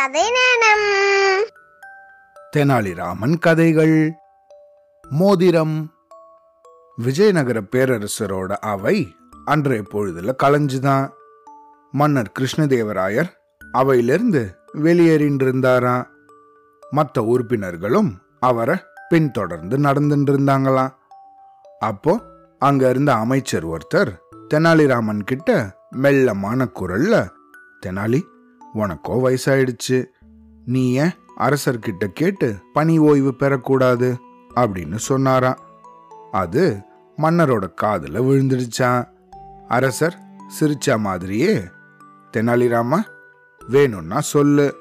கதை நேரம் தெனாலிராமன் கதைகள். மோதிரம். விஜயநகர பேரரசரோட அவை அன்றைய பொழுதுல கலைஞ்சுதான். மன்னர் கிருஷ்ணதேவராயர் அவையிலிருந்து வெளியேறின்னு இருந்தாராம் மற்ற உறுப்பினர்களும் அவரை பின்தொடர்ந்து நடந்துட்டு இருந்தாங்களாம் அப்போ அங்க இருந்த அமைச்சர் ஒருத்தர் தெனாலிராமன் கிட்ட மெல்லமான குரல்ல தெனாலி உனக்கோ வயசாயிடுச்சு. நீ ஏன் அரசர்கிட்ட கேட்டு பணி ஓய்வு பெறக்கூடாது? அப்படின்னு சொன்னாராம். அது மன்னரோட காதில் விழுந்துடுச்சான் அரசர் சிரிச்சா மாதிரியே தெனாலிராமா வேணும்னா சொல்லு.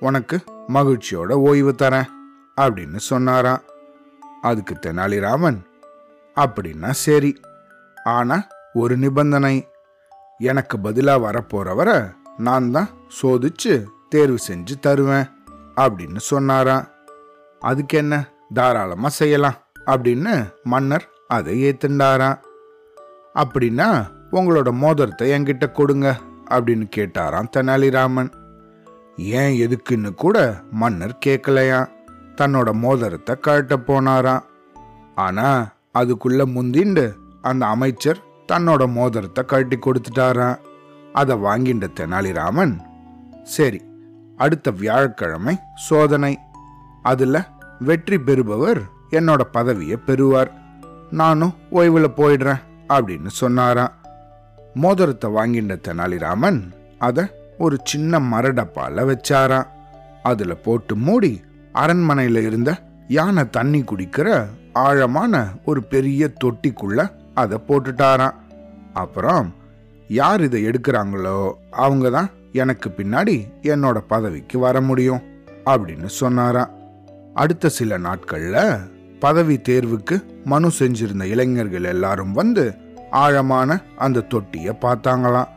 உனக்கு மகிழ்ச்சியோட ஓய்வு தரேன் அப்படின்னு சொன்னாராம். அதுக்கு தெனாலிராமன் அப்படின்னா சரி. ஆனா ஒரு நிபந்தனை. எனக்கு பதிலாக வரப்போறவரை நான் தான் சோதிச்சு தேர்வு செஞ்சு தருவேன் அப்படின்னு சொன்னாராம். அதுக்கு என்ன? தாராளமாக செய்யலாம் அப்படின்னு மன்னர் அதை ஏத்துண்டாராம். அப்படின்னா உங்களோட மோதிரத்தை என்கிட்ட கொடுங்க அப்படின்னு கேட்டாராம் தெனாலிராமன். ஏன் எதுக்குன்னு கூட மன்னர் கேட்கலையாம் தன்னோட மோதிரத்தை கழட்ட போனாராம். ஆனா அதுக்குள்ள முந்திண்டு அந்த அமைச்சர் தன்னோட மோதிரத்தை கழட்டி கொடுத்துட்டாரான் அதை வாங்கிட்ட தெனாலிராமன் சரி அடுத்த வியாழக்கிழமை சோதனை. அதில் வெற்றி பெறுபவர் என்னோட பதவியை பெறுவார். நானும் ஓய்வில் போயிடுறேன் அப்படின்னு சொன்னாராம். மோதிரத்தை வாங்கிட்ட தெனாலிராமன் அதை ஒரு சின்ன மரடப்பால வச்சாராம். அதில் போட்டு மூடி அரண்மனையில் இருந்த யானை தண்ணி குடிக்கிற ஆழமான ஒரு பெரிய தொட்டிக்குள்ள அதை போட்டுட்டாராம். அப்புறம் யார் இதை எடுக்கிறாங்களோ அவங்க தான் எனக்கு பின்னாடி என்னோட பதவிக்கு வர முடியும் அப்படின்னு சொன்னாராம். அடுத்த சில நாட்கள்ல பதவி தேர்வுக்கு மனு செஞ்சிருந்த இளைஞர்கள் எல்லாரும் வந்து ஆழமான அந்த தொட்டியை பார்த்தாங்களாம்.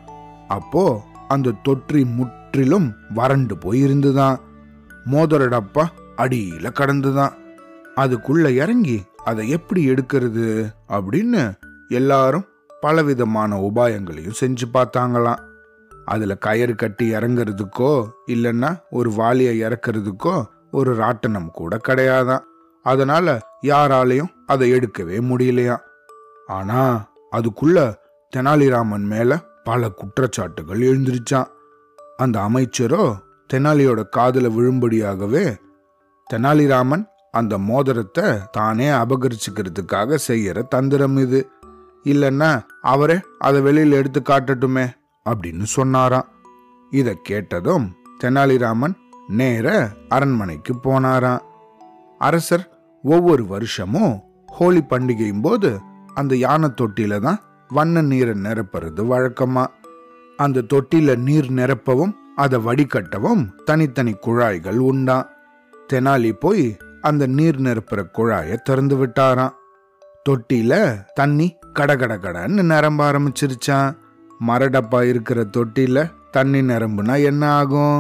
அப்போ அந்த தொற்றி முற்றிலும் வறண்டு போய் இருந்துதான் மோதிர டப்பா அடியில கடந்துதான். அதுக்குள்ள இறங்கி அதை எப்படி எடுக்கிறது? அப்படின்னு எல்லாரும் பலவிதமான உபாயங்களையும் செஞ்சு பார்த்தாங்களாம். அதில் கயிறு கட்டி இறங்குறதுக்கோ இல்லைன்னா ஒரு வாளியை இறக்குறதுக்கோ ஒரு ராட்டனம் கூட கிடையாதான் அதனால யாராலையும் அதை எடுக்கவே முடியலையா ஆனா அதுக்குள்ள தெனாலிராமன் மேல பல குற்றச்சாட்டுகள் எழுந்திருச்சான் அந்த அமைச்சரோ தெனாலியோட காதில் விழும்படியாகவே தெனாலிராமன் அந்த மோதிரத்தை தானே அபகரிச்சுக்கிறதுக்காக செய்யற தந்திரம் இது. இல்லைன்னா அவரே அதை வெளியில் எடுத்து காட்டட்டுமே அப்படின்னு சொன்னாராம். இதை கேட்டதும் தெனாலிராமன் நேர அரண்மனைக்கு போனாராம். அரசர் ஒவ்வொரு வருஷமும் ஹோலி பண்டிகையும் போது அந்த யானை தொட்டியில தான் வண்ண நீரை நிரப்புறது வழக்கமா. அந்த தொட்டியில நீர் நிரப்பவும் அதை வடிகட்டவும் தனித்தனி குழாய்கள் உண்டான் தெனாலி போய் அந்த நீர் நிரப்புற குழாயை திறந்து விட்டாராம். தொட்டியில தண்ணி கடகட கடன்னு நிரம்ப ஆரம்பிச்சிருச்சான். மரடப்பா இருக்கிற தொட்டியில தண்ணி நிரம்புனா என்ன ஆகும்?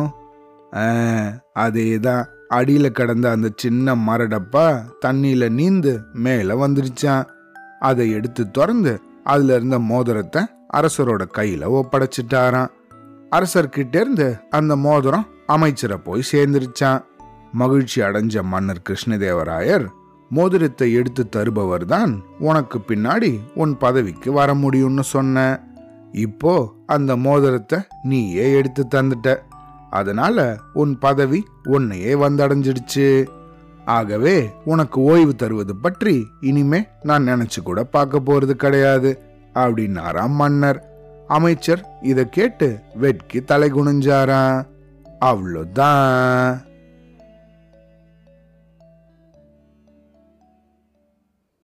அதேதான். அடியில கிடந்த அந்த சின்ன மரடப்பா தண்ணியில நீந்து மேல வந்துருச்சான். அதை எடுத்து திறந்து அதுல இருந்த மோதிரத்தை அரசரோட கையில ஒப்படைச்சிட்டாராம். அரசர்கிட்ட இருந்து அந்த மோதிரம் அமைச்சரை போய் சேர்ந்துருச்சான். மகிழ்ச்சி அடைஞ்ச மன்னர் கிருஷ்ணதேவராயர் மோதிரத்தை எடுத்து தருபவர் தான் உனக்கு பின்னாடி உன் பதவிக்கு வர முடியும்னு சொன்ன. இப்போ அந்த மோதிரத்தை நீயே எடுத்து தந்துட்ட. அதனால உன் பதவி உன்னையே வந்தடைஞ்சிடுச்சு. ஆகவே உனக்கு ஓய்வு தருவது பற்றி இனிமே நான் நினைச்சு கூட பார்க்க போறது கிடையாது அப்படின்னாராம் மன்னர். அமைச்சர் இதை கேட்டு வெட்கி தலை குனிஞ்சாராம் அவ்வளோதான்.